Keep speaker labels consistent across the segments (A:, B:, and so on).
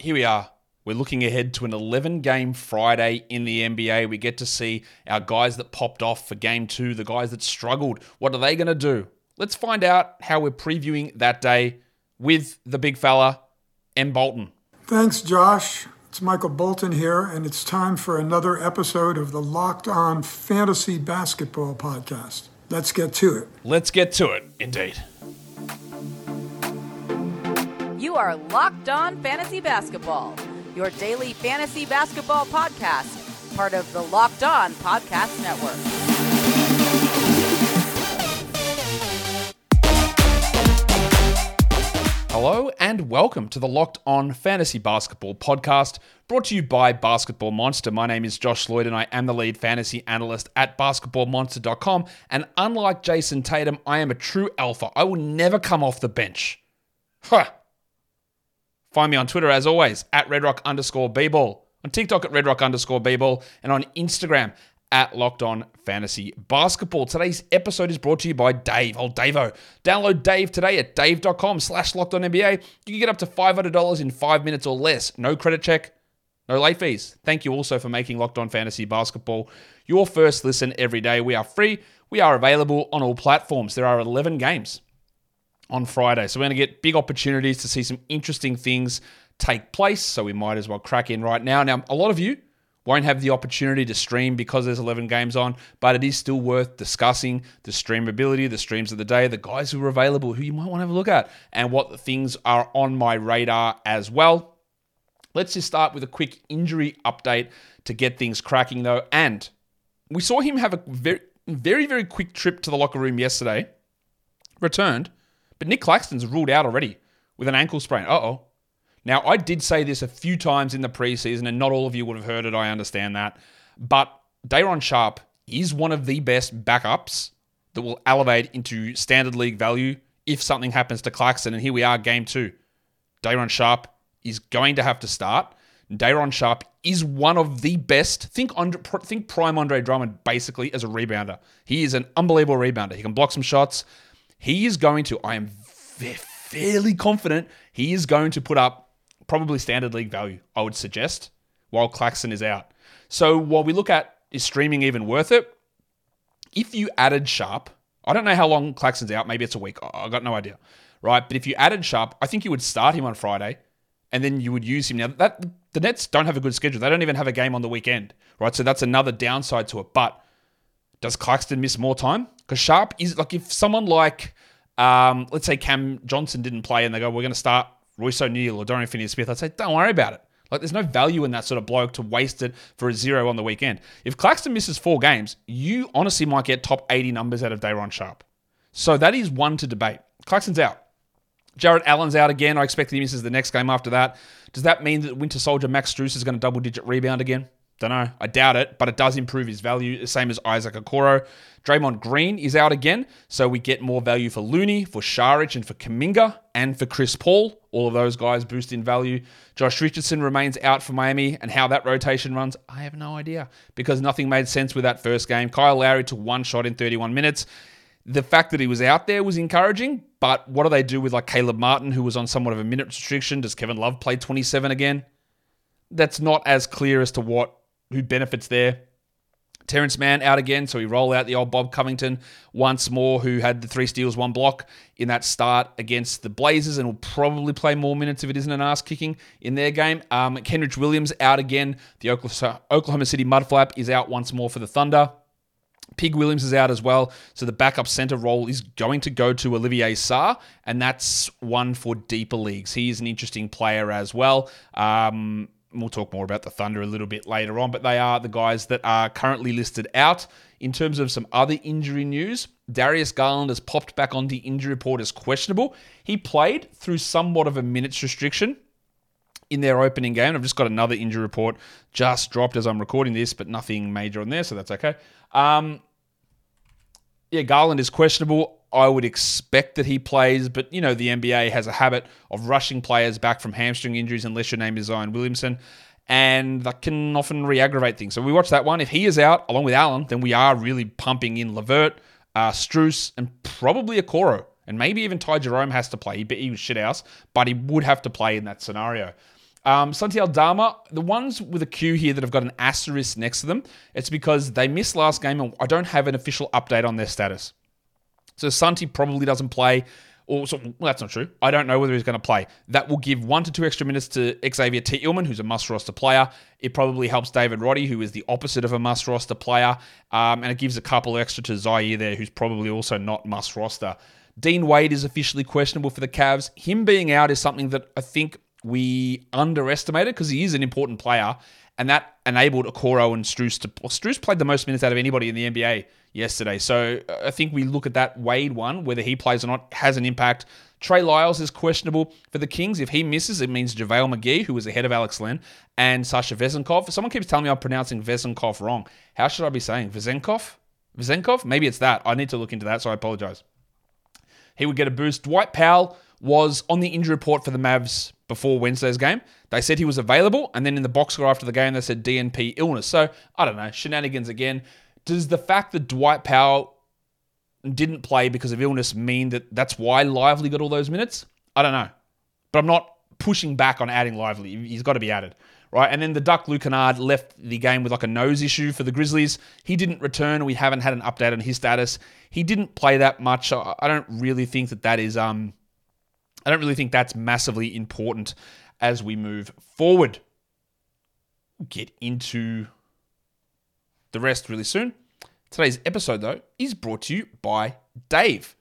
A: here we are. We're looking ahead to an 11 game Friday in the NBA. We get to see our guys that popped off for game two, the guys that struggled. What are they going to do? Let's find out how we're previewing that day with the big fella, M. Bolton.
B: Thanks, Josh. It's Michael Bolton here, and it's time for another episode of the Locked On Fantasy Basketball Podcast. Let's get to it.
A: Let's get to it, indeed.
C: You are Locked On Fantasy Basketball, your daily fantasy basketball podcast, part of the Locked On Podcast Network.
A: Hello and welcome to the Locked On Fantasy Basketball podcast, brought to you by Basketball Monster. My name is Josh Lloyd and I am the lead fantasy analyst at basketballmonster.com. And unlike Jayson Tatum, I am a true alpha. I will never come off the bench. Huh. Find me on Twitter as always at redrock underscore bball, on TikTok at redrock underscore bball, and on Instagram at Locked On Fantasy Basketball. Today's episode is brought to you by Dave. Oh, Davo. Download Dave today at dave.com slash locked on NBA. You can get up to $500 in five minutes or less. No credit check, no late fees. Thank you also for making Locked On Fantasy Basketball your first listen every day. We are free. We are available on all platforms. There are 11 games on Friday. So we're going to get big opportunities to see some interesting things take place. So we might as well crack in right now. Now, a lot of you won't have the opportunity to stream because there's 11 games on, but it is still worth discussing the streamability, the streams of the day, the guys who are available, who you might want to have a look at, and what the things are on my radar as well. Let's just start with a quick injury update to get things cracking, though. And we saw him have a very, very, very quick trip to the locker room yesterday, returned, but Nic Claxton's ruled out already with an ankle sprain. Uh oh. Now, I did say this a few times in the preseason, and not all of you would have heard it. I understand that. But Day'Ron Sharpe is one of the best backups that will elevate into standard league value if something happens to Claxton. And here we are, game two. Day'Ron Sharpe is going to have to start. Day'Ron Sharpe is one of the best. Think think prime Andre Drummond basically as a rebounder. He is an unbelievable rebounder. He can block some shots. He is going to. I am fairly confident he is going to put up probably standard league value. I would suggest while Claxton is out. So while we look at is streaming even worth it? If you added Sharpe, I don't know how long Claxton's out. Maybe it's a week. I got no idea. Right, but if you added Sharpe, I think you would start him on Friday and then you would use him. Now that the Nets don't have a good schedule. They don't even have a game on the weekend, right? So that's another downside to it. But does Claxton miss more time? Because Sharp is like if someone like um, let's say Cam Johnson didn't play and they go, we're going to start Royce O'Neale or Dorian Finney-Smith. I'd say don't worry about it. Like there's no value in that sort of bloke to waste it for a zero on the weekend. If Claxton misses four games, you honestly might get top 80 numbers out of Day'Ron Sharpe. So that is one to debate. Claxton's out. Jarrett Allen's out again. I expect he misses the next game after that. Does that mean that Winter Soldier Max Strus is going to double digit rebound again? Don't know. I doubt it, but it does improve his value, the same as Isaac Okoro. Draymond Green is out again, so we get more value for Looney, for Saric, and for Kuminga, and for Chris Paul. All of those guys boost in value. Josh Richardson remains out for Miami, and how that rotation runs, I have no idea because nothing made sense with that first game. Kyle Lowry took one shot in 31 minutes. The fact that he was out there was encouraging, but what do they do with like Caleb Martin, who was on somewhat of a minute restriction? Does Kevin Love play 27 again? That's not as clear as to what who benefits there. Terance Mann out again, so we roll out the old Bob Covington once more, who had the three steals, one block in that start against the Blazers, and will probably play more minutes if it isn't an ass kicking in their game. Um, Williams out again. The Oklahoma City Mudflap is out once more for the Thunder. Pig Williams is out as well, so the backup center role is going to go to Olivier Sarr, and that's one for deeper leagues. He is an interesting player as well. Um, we'll talk more about the Thunder a little bit later on, but they are the guys that are currently listed out. In terms of some other injury news, Darius Garland has popped back on the injury report as questionable. He played through somewhat of a minutes restriction in their opening game. I've just got another injury report just dropped as I'm recording this, but nothing major on there, so that's okay. Um, yeah, Garland is questionable. I would expect that he plays, but you know, the NBA has a habit of rushing players back from hamstring injuries unless your name is Zion Williamson, and that can often re aggravate things. So we watch that one. If he is out, along with Allen, then we are really pumping in LeVert, uh, Strus, and probably Okoro. And maybe even Ty Jerome has to play. He, he was shit house, but he would have to play in that scenario. Um, Santi Aldama, the ones with a Q here that have got an asterisk next to them, it's because they missed last game and I don't have an official update on their status. So Santi probably doesn't play. Or so, well, that's not true. I don't know whether he's going to play. That will give one to two extra minutes to Xavier Tillman, who's a must roster player. It probably helps David Roddy, who is the opposite of a must roster player. Um, and it gives a couple extra to Ziaire there, who's probably also not must roster. Dean Wade is officially questionable for the Cavs. Him being out is something that I think we underestimated because he is an important player, and that enabled Okoro and Strus to. Well, played the most minutes out of anybody in the NBA yesterday, so uh, I think we look at that Wade one, whether he plays or not, has an impact. Trey Lyles is questionable for the Kings. If he misses, it means JaVale McGee, who was ahead of Alex Len, and Sasha Vezenkov. Someone keeps telling me I'm pronouncing Vezenkov wrong. How should I be saying? Vezenkov? Vezenkov? Maybe it's that. I need to look into that, so I apologize. He would get a boost. Dwight Powell was on the injury report for the Mavs before Wednesday's game. They said he was available, and then in the box score after the game, they said DNP illness. So I don't know, shenanigans again. Does the fact that Dwight Powell didn't play because of illness mean that that's why Lively got all those minutes? I don't know. But I'm not pushing back on adding Lively. He's got to be added. Right, and then the Duck Luke Kennard left the game with like a nose issue for the Grizzlies. He didn't return. We haven't had an update on his status. He didn't play that much. I don't really think that that is um I don't really think that's massively important as we move forward. Get into the rest really soon. Today's episode, though, is brought to you by Dave.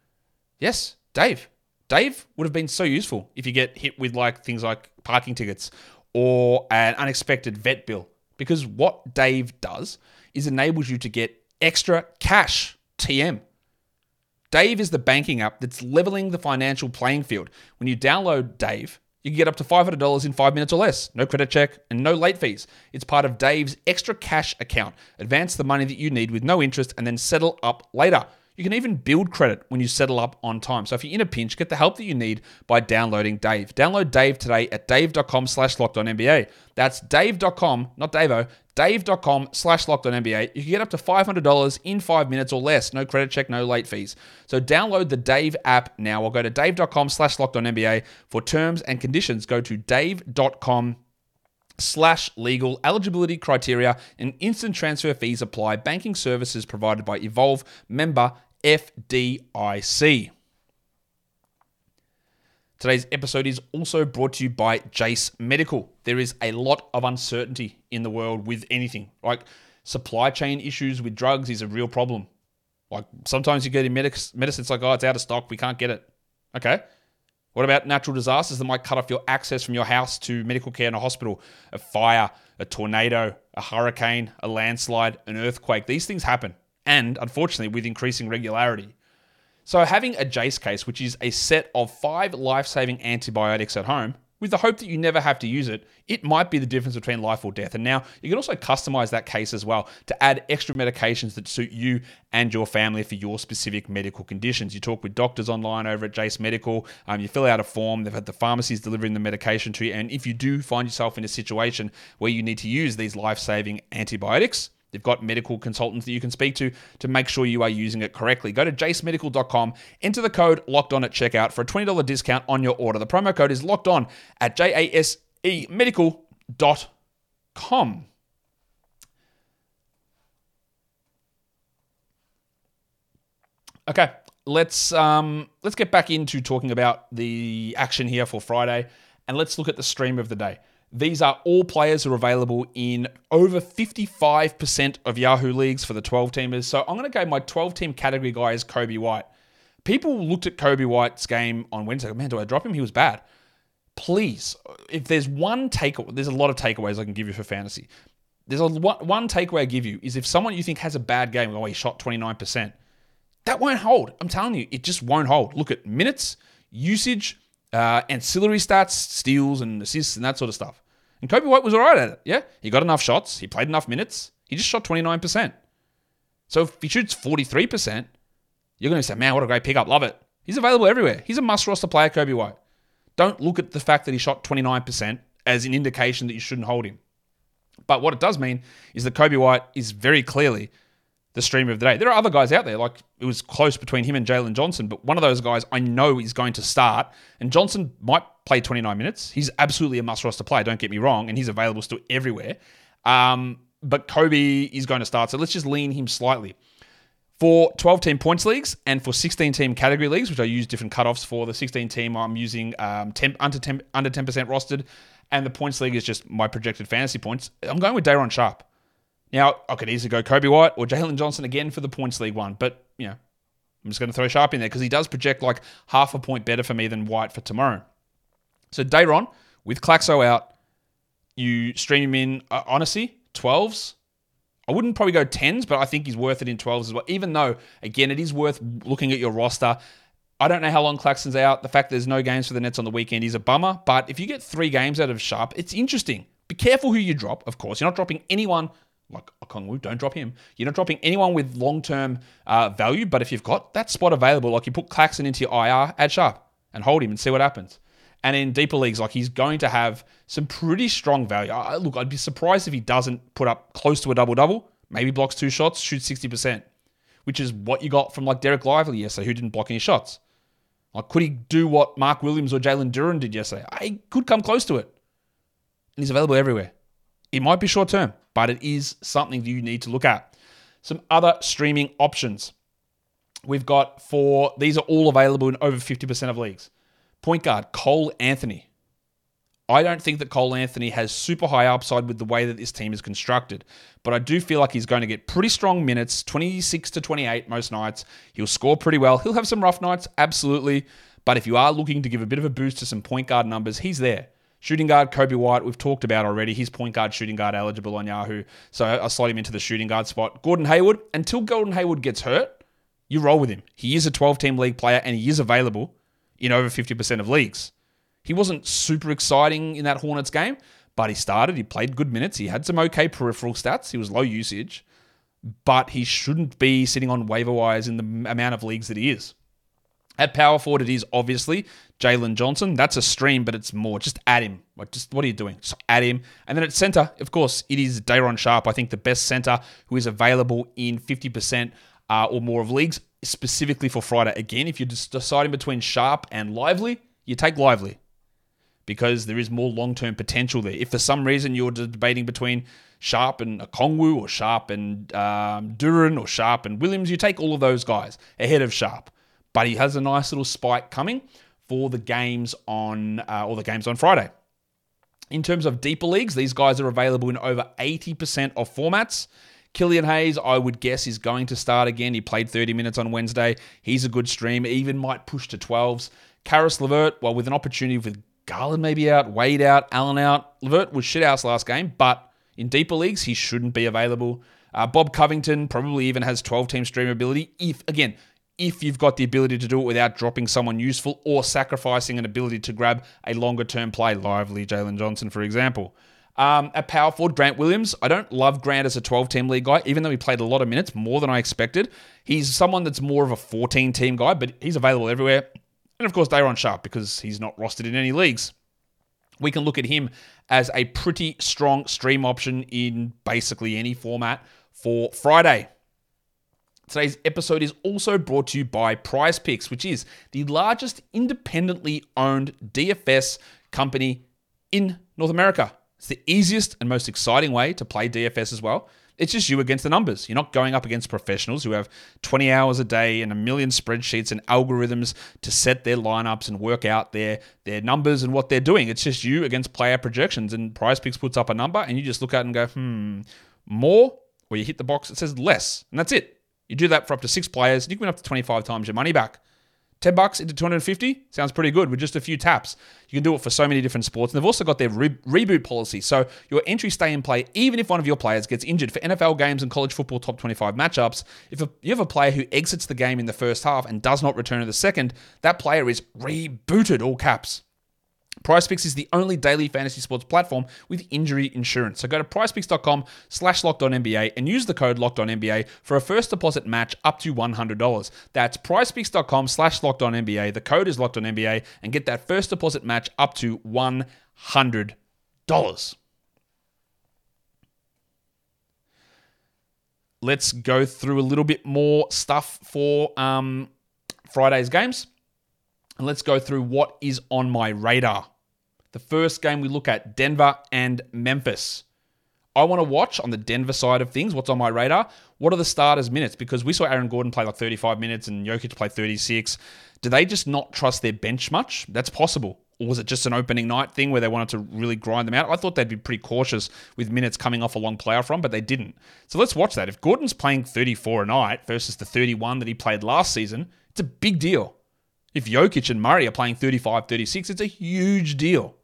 A: Yes, Dave. Dave would have been so useful if you get hit with like things like parking tickets or an unexpected vet bill. Because what Dave does is enables you to get extra cash, TM. Dave is the banking app that's leveling the financial playing field. When you download Dave, you can get up to $500 in five minutes or less. No credit check and no late fees. It's part of Dave's extra cash account. Advance the money that you need with no interest and then settle up later. You can even build credit when you settle up on time. So if you're in a pinch, get the help that you need by downloading Dave. Download Dave today at dave.com slash locked on NBA. That's dave.com, not Davo, dave.com slash NBA. You can get up to $500 in five minutes or less. No credit check, no late fees. So download the Dave app now or go to dave.com slash NBA. For terms and conditions, go to dave.com slash legal eligibility criteria and instant transfer fees apply. Banking services provided by Evolve member FDIC. Today's episode is also brought to you by Jase Medical. There is a lot of uncertainty in the world with anything. Like supply chain issues with drugs is a real problem. Like sometimes you get in medic- medicine, it's like, oh, it's out of stock, we can't get it. Okay. What about natural disasters that might cut off your access from your house to medical care in a hospital? A fire, a tornado, a hurricane, a landslide, an earthquake. These things happen and unfortunately with increasing regularity. So, having a Jase case, which is a set of five life saving antibiotics at home, with the hope that you never have to use it, it might be the difference between life or death. And now you can also customize that case as well to add extra medications that suit you and your family for your specific medical conditions. You talk with doctors online over at Jase Medical, um, you fill out a form, they've had the pharmacies delivering the medication to you. And if you do find yourself in a situation where you need to use these life saving antibiotics, They've got medical consultants that you can speak to to make sure you are using it correctly. Go to jasemedical.com, enter the code locked on at checkout for a $20 discount on your order. The promo code is locked on at jasemedical.com. Okay, let's um, let's get back into talking about the action here for Friday, and let's look at the stream of the day. These are all players who are available in over 55% of Yahoo leagues for the 12 teamers. So I'm going to go my 12 team category guy is Coby White. People looked at Coby White's game on Wednesday. Man, do I drop him? He was bad. Please, if there's one takeaway, there's a lot of takeaways I can give you for fantasy. There's a one takeaway I give you is if someone you think has a bad game, oh, he shot 29%, that won't hold. I'm telling you, it just won't hold. Look at minutes, usage, uh, ancillary stats, steals and assists and that sort of stuff. And Coby White was all right at it. Yeah, he got enough shots. He played enough minutes. He just shot 29%. So if he shoots 43%, you're going to say, man, what a great pickup. Love it. He's available everywhere. He's a must roster player, Coby White. Don't look at the fact that he shot 29% as an indication that you shouldn't hold him. But what it does mean is that Coby White is very clearly the streamer of the day. There are other guys out there, like it was close between him and Jalen Johnson, but one of those guys I know is going to start, and Johnson might play 29 minutes. He's absolutely a must roster player, don't get me wrong, and he's available still everywhere. Um, but Coby is going to start, so let's just lean him slightly. For 12 team points leagues and for 16 team category leagues, which I use different cutoffs for, the 16 team I'm using um, 10, under, 10, under 10% rostered, and the points league is just my projected fantasy points. I'm going with Day'Ron Sharpe. Now, I could easily go Coby White or Jalen Johnson again for the points league one, but, you know, I'm just going to throw Sharpe in there because he does project like half a point better for me than White for tomorrow. So Day'Ron, with Claxo out, you stream him in, uh, honestly, 12s. I wouldn't probably go 10s, but I think he's worth it in 12s as well. Even though, again, it is worth looking at your roster. I don't know how long Claxton's out. The fact there's no games for the Nets on the weekend is a bummer. But if you get three games out of Sharpe, it's interesting. Be careful who you drop, of course. You're not dropping anyone like Okongwu, don't drop him. You're not dropping anyone with long term uh, value, but if you've got that spot available, like you put Claxton into your IR, add sharp and hold him and see what happens. And in deeper leagues, like he's going to have some pretty strong value. I, look, I'd be surprised if he doesn't put up close to a double double, maybe blocks two shots, shoots 60%, which is what you got from like Dereck Lively yesterday, who didn't block any shots. Like, could he do what Mark Williams or Jalen Duren did yesterday? I could come close to it. And he's available everywhere. It might be short term, but it is something that you need to look at. Some other streaming options. We've got for these are all available in over 50% of leagues. Point guard, Cole Anthony. I don't think that Cole Anthony has super high upside with the way that this team is constructed, but I do feel like he's going to get pretty strong minutes, 26 to 28 most nights. He'll score pretty well. He'll have some rough nights, absolutely. But if you are looking to give a bit of a boost to some point guard numbers, he's there. Shooting guard, Coby White, we've talked about already. He's point guard, shooting guard eligible on Yahoo. So I slide him into the shooting guard spot. Gordon Hayward, until Gordon Hayward gets hurt, you roll with him. He is a 12 team league player and he is available in over 50% of leagues. He wasn't super exciting in that Hornets game, but he started. He played good minutes. He had some okay peripheral stats. He was low usage, but he shouldn't be sitting on waiver wires in the amount of leagues that he is. At power forward, it is obviously Jalen Johnson. That's a stream, but it's more just add him. Like, just what are you doing? Just add him. And then at center, of course, it is Day'Ron Sharpe. I think the best center who is available in 50% uh, or more of leagues, specifically for Friday. Again, if you're deciding between Sharpe and Lively, you take Lively because there is more long term potential there. If for some reason you're debating between Sharpe and Kongwu or Sharpe and um, Duren or Sharpe and Williams, you take all of those guys ahead of Sharpe but he has a nice little spike coming for the games on uh, or the games on Friday. In terms of deeper leagues, these guys are available in over 80% of formats. Killian Hayes, I would guess, is going to start again. He played 30 minutes on Wednesday. He's a good stream, even might push to 12s. Caris LeVert, well, with an opportunity with Garland maybe out, Wade out, Allen out. LeVert was shit house last game, but in deeper leagues, he shouldn't be available. Uh, Bob Covington probably even has 12 team streamability. If, again, if you've got the ability to do it without dropping someone useful or sacrificing an ability to grab a longer term play, lively Jalen Johnson, for example. Um, at power forward, Grant Williams. I don't love Grant as a 12 team league guy, even though he played a lot of minutes, more than I expected. He's someone that's more of a 14 team guy, but he's available everywhere. And of course, Day'Ron Sharpe, because he's not rostered in any leagues. We can look at him as a pretty strong stream option in basically any format for Friday. Today's episode is also brought to you by Prize Picks, which is the largest independently owned DFS company in North America. It's the easiest and most exciting way to play DFS as well. It's just you against the numbers. You're not going up against professionals who have 20 hours a day and a million spreadsheets and algorithms to set their lineups and work out their, their numbers and what they're doing. It's just you against player projections. And Prize Picks puts up a number and you just look at it and go, hmm, more, or you hit the box, it says less. And that's it. You do that for up to six players, you can win up to 25 times your money back. 10 bucks into 250 sounds pretty good with just a few taps. You can do it for so many different sports. And they've also got their re- reboot policy. So your entry stay in play, even if one of your players gets injured for NFL games and college football top 25 matchups, if a, you have a player who exits the game in the first half and does not return in the second, that player is rebooted, all caps. PrizePicks is the only daily fantasy sports platform with injury insurance. So go to prizepicks.com slash NBA and use the code locked on NBA for a first deposit match up to $100. That's prizepicks.com slash NBA. The code is locked on NBA and get that first deposit match up to $100. let's go through a little bit more stuff for um, Friday's games. And let's go through what is on my radar. The first game we look at Denver and Memphis. I want to watch on the Denver side of things. What's on my radar? What are the starters' minutes? Because we saw Aaron Gordon play like 35 minutes and Jokic play 36. Do they just not trust their bench much? That's possible. Or was it just an opening night thing where they wanted to really grind them out? I thought they'd be pretty cautious with minutes coming off a long playoff run, but they didn't. So let's watch that. If Gordon's playing 34 a night versus the 31 that he played last season, it's a big deal. If Jokic and Murray are playing 35 36, it's a huge deal.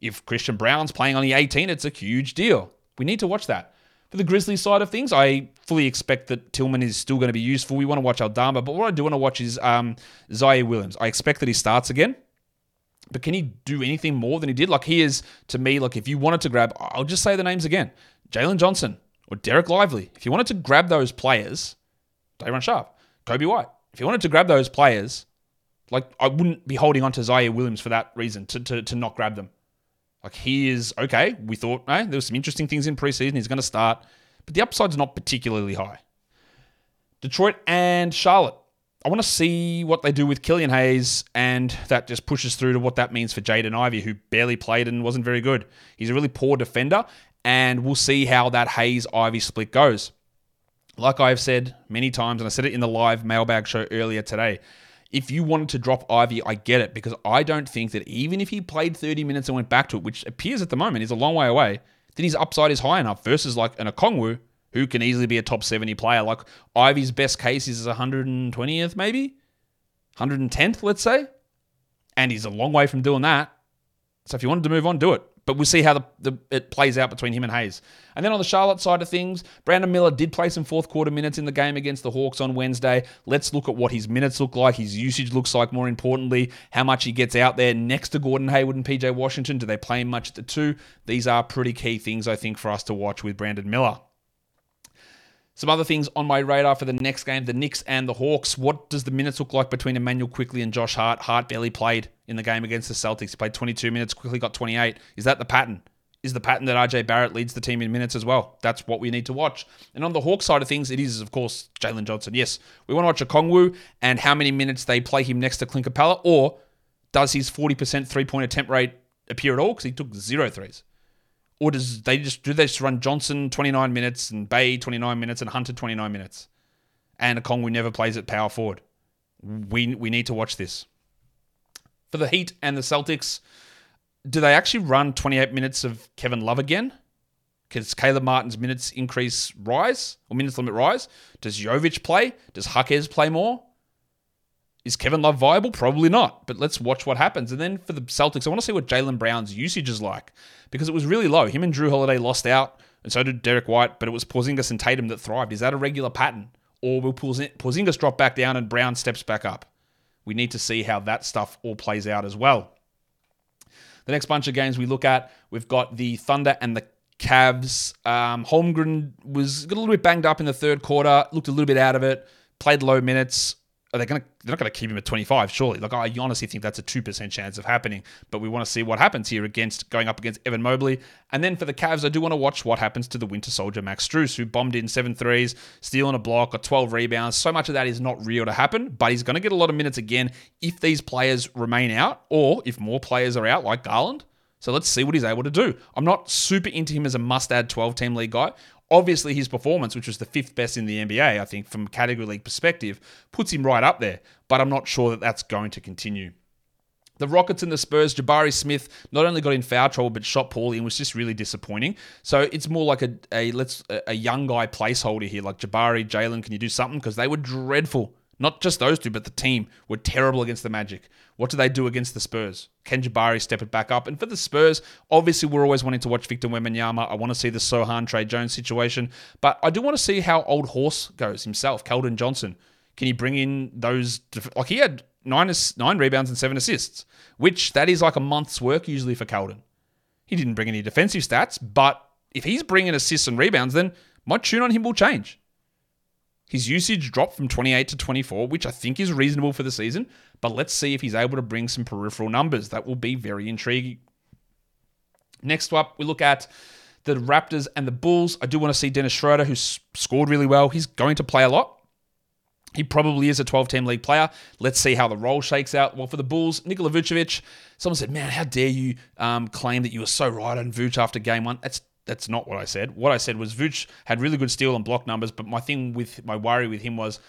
A: If Christian Braun's playing only 18, it's a huge deal. We need to watch that. For the Grizzlies side of things, I fully expect that Tillman is still going to be useful. We want to watch Aldama, but what I do want to watch is um, Ziaire Williams. I expect that he starts again, but can he do anything more than he did? Like he is to me, like if you wanted to grab, I'll just say the names again: Jalen Johnson or Dereck Lively. If you wanted to grab those players, Day'Ron Sharpe, Coby White. If you wanted to grab those players, like I wouldn't be holding on to Ziaire Williams for that reason to, to, to not grab them. Like he is okay. We thought hey, there was some interesting things in preseason. He's going to start, but the upside's not particularly high. Detroit and Charlotte. I want to see what they do with Killian Hayes, and that just pushes through to what that means for Jaden Ivey, who barely played and wasn't very good. He's a really poor defender, and we'll see how that Hayes Ivey split goes. Like I've said many times, and I said it in the live mailbag show earlier today, if you wanted to drop Ivey, I get it because I don't think that even if he played 30 minutes and went back to it, which appears at the moment is a long way away, then his upside is high enough versus like an Okongwu who can easily be a top 70 player. Like Ivey's best case is 120th, maybe 110th, let's say, and he's a long way from doing that. So if you wanted to move on, do it but we'll see how the, the, it plays out between him and Hayes. And then on the Charlotte side of things, Brandon Miller did play some fourth quarter minutes in the game against the Hawks on Wednesday. Let's look at what his minutes look like, his usage looks like, more importantly, how much he gets out there next to Gordon Hayward and PJ Washington. Do they play him much at the two? These are pretty key things, I think, for us to watch with Brandon Miller. Some other things on my radar for the next game the Knicks and the Hawks. What does the minutes look like between Immanuel Quickley and Josh Hart? Hart barely played in the game against the Celtics. He played 22 minutes, Quickley got 28. Is that the pattern? Is the pattern that RJ Barrett leads the team in minutes as well? That's what we need to watch. And on the Hawks side of things, it is, of course, Jalen Johnson. Yes, we want to watch Okongwu and how many minutes they play him next to Clint Capela, or does his 40% three point attempt rate appear at all? Because he took zero threes or does they just do they just run Johnson 29 minutes and Bey 29 minutes and Hunter 29 minutes, and Okongwu never plays at power forward? We we need to watch this. For the Heat and the Celtics, do they actually run 28 minutes of Kevin Love again? Because Caleb Martin's minutes increase rise or minutes limit rise? Does Jovic play? Does Jaquez play more? Is Kevin Love viable? Probably not. But let's watch what happens. And then for the Celtics, I want to see what Jaylen Brown's usage is like because it was really low. Him and Jrue Holiday lost out, and so did Derrick White, but it was Porzingis and Tatum that thrived. Is that a regular pattern? Or will Porzingis drop back down and Brown steps back up? We need to see how that stuff all plays out as well. The next bunch of games we look at, we've got the Thunder and the Cavs. Um, Holmgren was a little bit banged up in the third quarter, looked a little bit out of it, played low minutes are they going to? They're not going to keep him at 25, surely. Like I honestly think that's a two percent chance of happening. But we want to see what happens here against going up against Evan Mobley, and then for the Cavs, I do want to watch what happens to the Winter Soldier Max Strus, who bombed in seven threes, stealing a block, got 12 rebounds. So much of that is not real to happen, but he's going to get a lot of minutes again if these players remain out, or if more players are out, like Garland. So let's see what he's able to do. I'm not super into him as a must add 12 team league guy. Obviously, his performance, which was the fifth best in the NBA, I think, from category league perspective, puts him right up there. But I'm not sure that that's going to continue. The Rockets and the Spurs, Jabari Smith not only got in foul trouble but shot poorly and was just really disappointing. So it's more like a, a let's a young guy placeholder here, like Jabari, Jalen. Can you do something? Because they were dreadful not just those two, but the team were terrible against the Magic. What do they do against the Spurs? Can Jabari step it back up? And for the Spurs, obviously we're always wanting to watch Victor Wembanyama. I want to see the Sochan Tre Jones situation, but I do want to see how old horse goes himself, Keldon Johnson. Can he bring in those? Like he had nine nine rebounds and seven assists, which that is like a month's work usually for Keldon. He didn't bring any defensive stats, but if he's bringing assists and rebounds, then my tune on him will change. His usage dropped from 28 to 24, which I think is reasonable for the season, but let's see if he's able to bring some peripheral numbers. That will be very intriguing. Next up, we look at the Raptors and the Bulls, I do want to see Dennis Schroeder, who's scored really well. He's going to play a lot. He probably is a 12 team league player. Let's see how the role shakes out. Well, for the Bulls, Nikola Vucevic, someone said, Man, how dare you um, claim that you were so right on Vuce after game one? That's that's not what I said. What I said was Vuce had really good steal and block numbers, but my thing with my worry with him was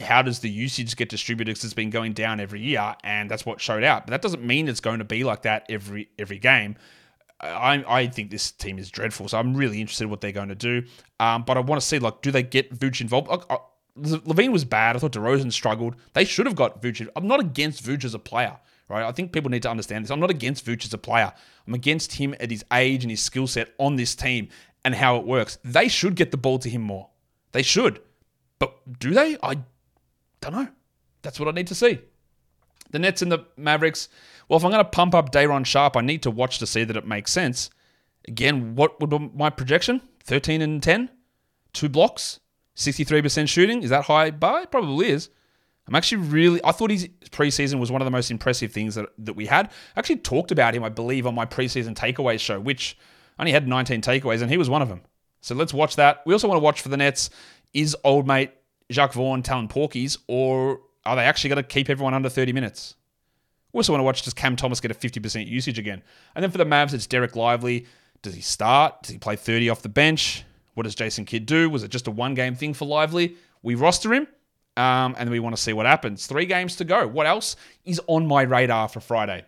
A: how does the usage get distributed? Because it's been going down every year, and that's what showed out. But that doesn't mean it's going to be like that every every game. I, I think this team is dreadful, so I'm really interested in what they're going to do. Um, but I want to see like, do they get Vooch involved? Like, uh, LaVine was bad. I thought DeRozan struggled. They should have got Vooch. I'm not against Vooch as a player, right? I think people need to understand this. I'm not against Vooch as a player. I'm against him at his age and his skill set on this team and how it works. They should get the ball to him more. They should. But do they? I don't know. That's what I need to see. The Nets and the Mavericks. Well, if I'm going to pump up Day'Ron Sharpe, I need to watch to see that it makes sense. Again, what would my projection? 13 and 10? Two blocks? 63% shooting? Is that high bar? It probably is. I'm actually really. I thought his preseason was one of the most impressive things that, that we had. I actually talked about him, I believe, on my preseason takeaways show, which only had 19 takeaways, and he was one of them. So let's watch that. We also want to watch for the Nets. Is old mate Jacque Vaughn telling porkies, or are they actually going to keep everyone under 30 minutes? We also want to watch does Cam Thomas get a 50% usage again? And then for the Mavs, it's Dereck Lively. Does he start? Does he play 30 off the bench? What does Jason Kidd do? Was it just a one game thing for Lively? We roster him, um, and we want to see what happens. Three games to go. What else is on my radar for Friday?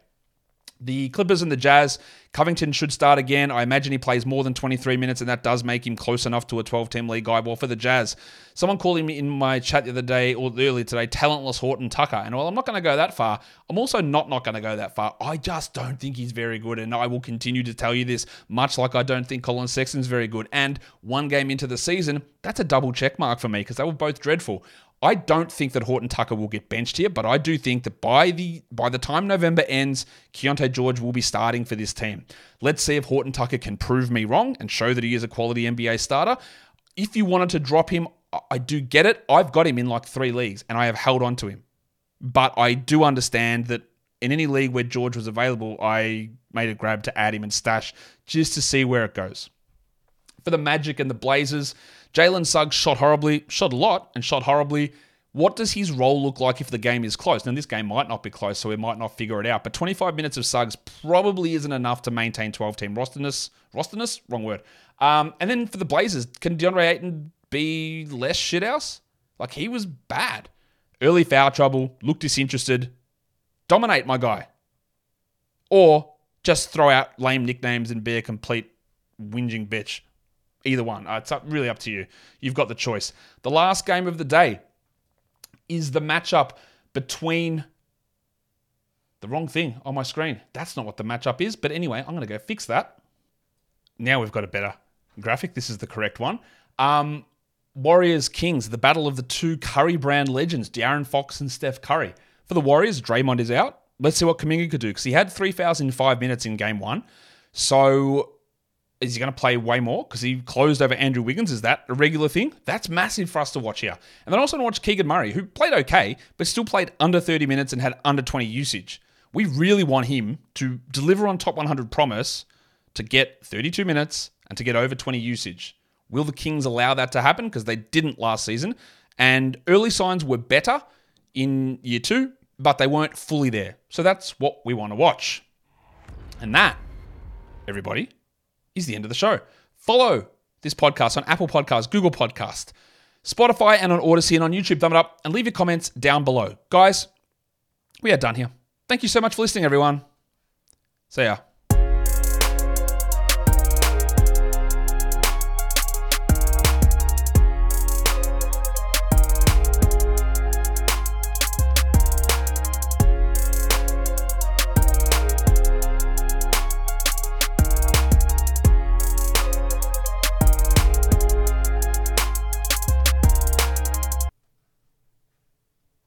A: The Clippers and the Jazz. Covington should start again. I imagine he plays more than 23 minutes, and that does make him close enough to a 12 team league guy. Well, for the Jazz, someone called him in my chat the other day or earlier today, talentless Horton Tucker. And while I'm not going to go that far, I'm also not not going to go that far. I just don't think he's very good, and I will continue to tell you this, much like I don't think Collin Sexton's very good. And one game into the season, that's a double check mark for me because they were both dreadful. I don't think that Horton Tucker will get benched here, but I do think that by the by the time November ends, Keyonte George will be starting for this team. Let's see if Horton Tucker can prove me wrong and show that he is a quality NBA starter. If you wanted to drop him, I do get it. I've got him in like three leagues and I have held on to him. But I do understand that in any league where George was available, I made a grab to add him and stash just to see where it goes. For the Magic and the Blazers, Jalen Suggs shot horribly, shot a lot, and shot horribly. What does his role look like if the game is close? Now, this game might not be close, so we might not figure it out. But 25 minutes of Suggs probably isn't enough to maintain 12 team rosterness. Rosterness? Wrong word. Um, and then for the Blazers, can DeAndre Ayton be less shithouse? Like, he was bad. Early foul trouble, look disinterested. Dominate, my guy. Or just throw out lame nicknames and be a complete whinging bitch. Either one. Uh, it's up, really up to you. You've got the choice. The last game of the day is the matchup between the wrong thing on my screen. That's not what the matchup is. But anyway, I'm going to go fix that. Now we've got a better graphic. This is the correct one. Um, Warriors Kings, the battle of the two Curry brand legends, De'Aaron Fox and Steph Curry. For the Warriors, Draymond is out. Let's see what Kuminga could do because he had 3,005 minutes in game one. So is he going to play way more because he closed over Andrew Wiggins? Is that a regular thing? That's massive for us to watch here. And then also to watch Keegan Murray, who played okay, but still played under 30 minutes and had under 20 usage. We really want him to deliver on top 100 promise to get 32 minutes and to get over 20 usage. Will the Kings allow that to happen? Because they didn't last season. And early signs were better in year two, but they weren't fully there. So that's what we want to watch. And that, everybody, is the end of the show. Follow this podcast on Apple Podcasts, Google Podcast, Spotify, and on Odysee and on YouTube. Thumb it up and leave your comments down below. Guys, we are done here. Thank you so much for listening, everyone. See ya.